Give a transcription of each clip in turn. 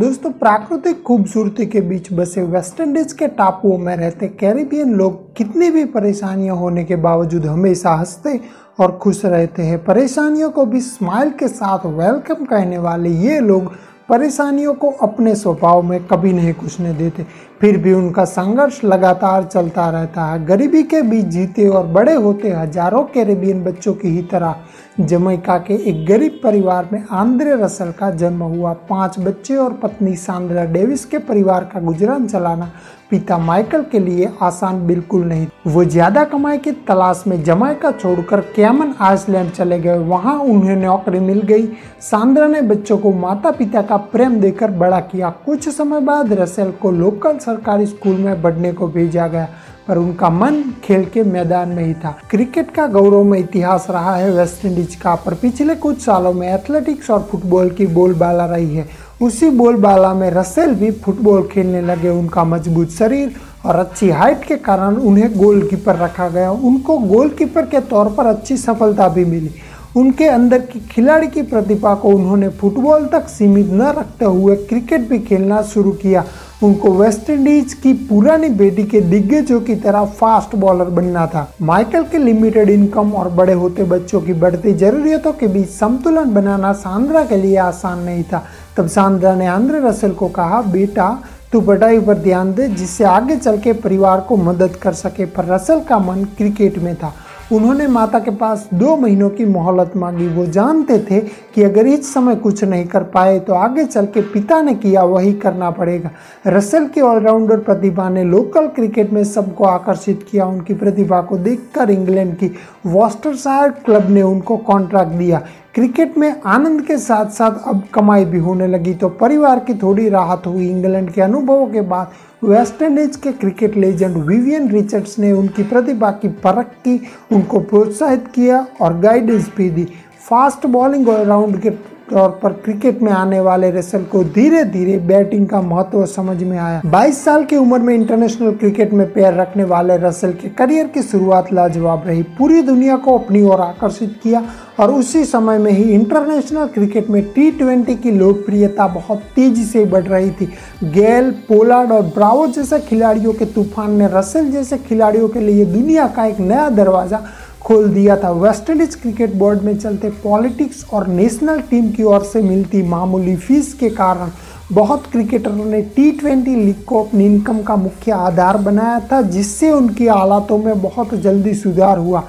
दोस्तों, प्राकृतिक खूबसूरती के बीच बसे वेस्ट इंडीज के टापुओं में रहते कैरिबियन लोग कितनी भी परेशानियाँ होने के बावजूद हमेशा हँसते और खुश रहते हैं। परेशानियों को भी स्माइल के साथ वेलकम कहने वाले ये लोग परेशानियों को अपने स्वभाव में कभी नहीं घुसने देते। फिर भी उनका संघर्ष लगातार चलता रहता है। गरीबी के बीच जीते और बड़े होते हज़ारों कैरेबियन बच्चों की ही तरह। जमैका के एक गरीब परिवार में आंद्रे रसल का जन्म हुआ। पाँच बच्चे और पत्नी सांद्रा डेविस के परिवार का गुजरान चलाना पिता माइकल के लिए आसान बिल्कुल नहीं। वो ज़्यादा कमाई की तलाश में जमैका छोड़कर कैमन आइसलैंड चले गए। वहाँ उन्हें नौकरी मिल गई। सांद्रा ने बच्चों को माता पिता का प्रेम देकर बड़ा किया। कुछ समय बाद रसेल को लोकल सरकारी स्कूल में बढ़ने को भेजा गया, पर उनका मन खेल के मैदान में ही था। क्रिकेट का गौरव में इतिहास रहा है। वेस्ट इंडीज का पर पिछले कुछ सालों में एथलेटिक्स और फुटबॉल की बोलबाला रही है। उसी बोलबाला में रसेल भी फुटबॉल खेलने लगे। उनका मज़बूत शरीर और अच्छी हाइट के कारण उन्हें गोलकीपर रखा गया। उनको गोलकीपर के तौर पर अच्छी सफलता भी मिली। उनके अंदर की खिलाड़ी की प्रतिभा को उन्होंने फुटबॉल तक सीमित न रखते हुए क्रिकेट भी खेलना शुरू किया। उनको वेस्ट इंडीज की पुरानी बेटी के दिग्गजों की तरह फास्ट बॉलर बनना था। माइकल के लिमिटेड इनकम और बड़े होते बच्चों की बढ़ती जरूरतों के बीच संतुलन बनाना सांद्रा के लिए आसान नहीं था। तब सांद्रा ने आंद्रे रसल को कहा, बेटा, तू पढ़ाई पर ध्यान दे, जिससे आगे चल के परिवार को मदद कर सके। पर रसल का मन क्रिकेट में था। उन्होंने माता के पास दो महीनों की मोहलत मांगी। वो जानते थे कि अगर इस समय कुछ नहीं कर पाए तो आगे चल के पिता ने किया वही करना पड़ेगा। रसल की ऑलराउंडर प्रतिभा ने लोकल क्रिकेट में सबको आकर्षित किया। उनकी प्रतिभा को देखकर इंग्लैंड की वॉस्टरशायर क्लब ने उनको कॉन्ट्रैक्ट दिया। क्रिकेट में आनंद के साथ साथ अब कमाई भी होने लगी। तो परिवार की थोड़ी राहत हुई इंग्लैंड के अनुभवों के बाद वेस्टइंडीज के क्रिकेट लेजेंड विवियन रिचर्ड्स ने उनकी प्रतिभा की परख की, उनको प्रोत्साहित किया और गाइडेंस भी दी। फास्ट बॉलिंग ऑलराउंड के तौर पर क्रिकेट में आने वाले रसल को धीरे धीरे बैटिंग का महत्व समझ में आया। 22 साल की उम्र में इंटरनेशनल क्रिकेट में पैर रखने वाले रसल के करियर की शुरुआत लाजवाब रही। पूरी दुनिया को अपनी ओर आकर्षित किया और उसी समय में ही इंटरनेशनल क्रिकेट में टी ट्वेंटी की लोकप्रियता बहुत तेज़ी से बढ़ रही थी। गेल, पोलार्ड और ब्रावो जैसे खिलाड़ियों के तूफ़ान ने रसल जैसे खिलाड़ियों के लिए दुनिया का एक नया दरवाज़ा खोल दिया था। वेस्टइंडीज क्रिकेट बोर्ड में चलते पॉलिटिक्स और नेशनल टीम की ओर से मिलती मामूली फ़ीस के कारण बहुत क्रिकेटरों ने टी ट्वेंटी लीग को अपनी इनकम का मुख्य आधार बनाया था, जिससे उनकी हालातों में बहुत जल्दी सुधार हुआ।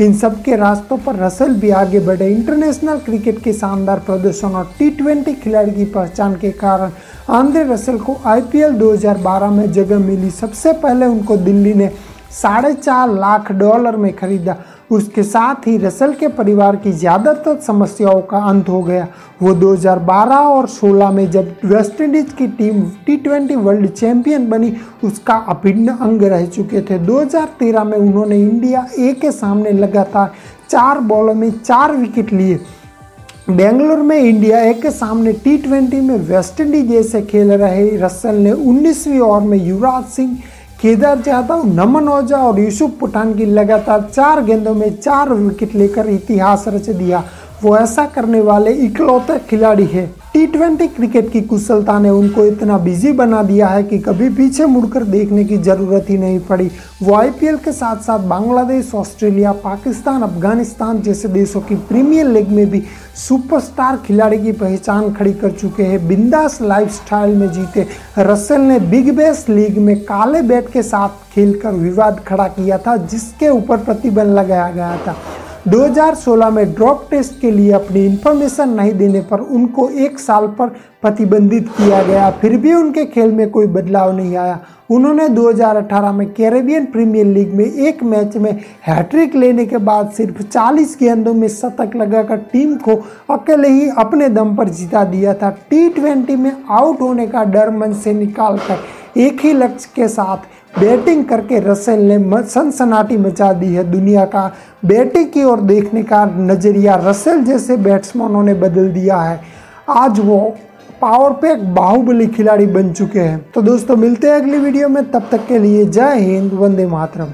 इन सब के रास्तों पर रसल भी आगे बढ़े। इंटरनेशनल क्रिकेट के शानदार प्रदर्शन और टी ट्वेंटी खिलाड़ी की पहचान के कारण आंद्रे रसल को आईपीएल 2012 में जगह मिली। सबसे पहले उनको दिल्ली ने साढ़े चार लाख डॉलर में खरीदा। उसके साथ ही रसल के परिवार की ज़्यादातर समस्याओं का अंत हो गया। वो 2012 और 16 में जब वेस्टइंडीज की टीम टी वर्ल्ड चैंपियन बनी, उसका अभिन्न अंग रह चुके थे। 2013 में उन्होंने इंडिया ए के सामने लगातार चार बॉलों में चार विकेट लिए। बेंगलुरु में इंडिया ए के सामने टी ट्वेंटी में वेस्टइंडीज जैसे खेल रहे। रसल ने 19वीं ओवर में युवराज सिंह केदार जाधव नमन ओझा और यूसुफ पठान की लगातार चार गेंदों में चार विकेट लेकर इतिहास रच दिया। वो ऐसा करने वाले इकलौते खिलाड़ी है। टी ट्वेंटी क्रिकेट की कुशलता ने उनको इतना बिज़ी बना दिया है कि कभी पीछे मुड़कर देखने की ज़रूरत ही नहीं पड़ी। वो आईपीएल के साथ साथ बांग्लादेश, ऑस्ट्रेलिया, पाकिस्तान, अफ़गानिस्तान जैसे देशों की प्रीमियर लीग में भी सुपरस्टार खिलाड़ी की पहचान खड़ी कर चुके हैं। बिंदास लाइफस्टाइल में जीते रसल ने बिग बेस लीग में काले बैट के साथ खेलकर विवाद खड़ा किया था, जिसके ऊपर प्रतिबंध लगाया गया था। 2016 में ड्रॉप टेस्ट के लिए अपनी इंफॉर्मेशन नहीं देने पर उनको एक साल पर प्रतिबंधित किया गया। फिर भी उनके खेल में कोई बदलाव नहीं आया। उन्होंने 2018 में कैरेबियन प्रीमियर लीग में एक मैच में हैट्रिक लेने के बाद सिर्फ़ 40 गेंदों में शतक लगाकर टीम को अकेले ही अपने दम पर जिता दिया था। टी ट्वेंटी में आउट होने का डर मन से निकालकर एक ही लक्ष्य के साथ बैटिंग करके रसेल ने सनसनाटी मचा दी है दुनिया का। बैटिंग की ओर देखने का नज़रिया रसेल जैसे बैट्समैनों ने बदल दिया है। आज वो पावर पैक बाहुबली खिलाड़ी बन चुके हैं। तो दोस्तों, मिलते हैं अगली वीडियो में। तब तक के लिए जय हिंद, वंदे मातरम।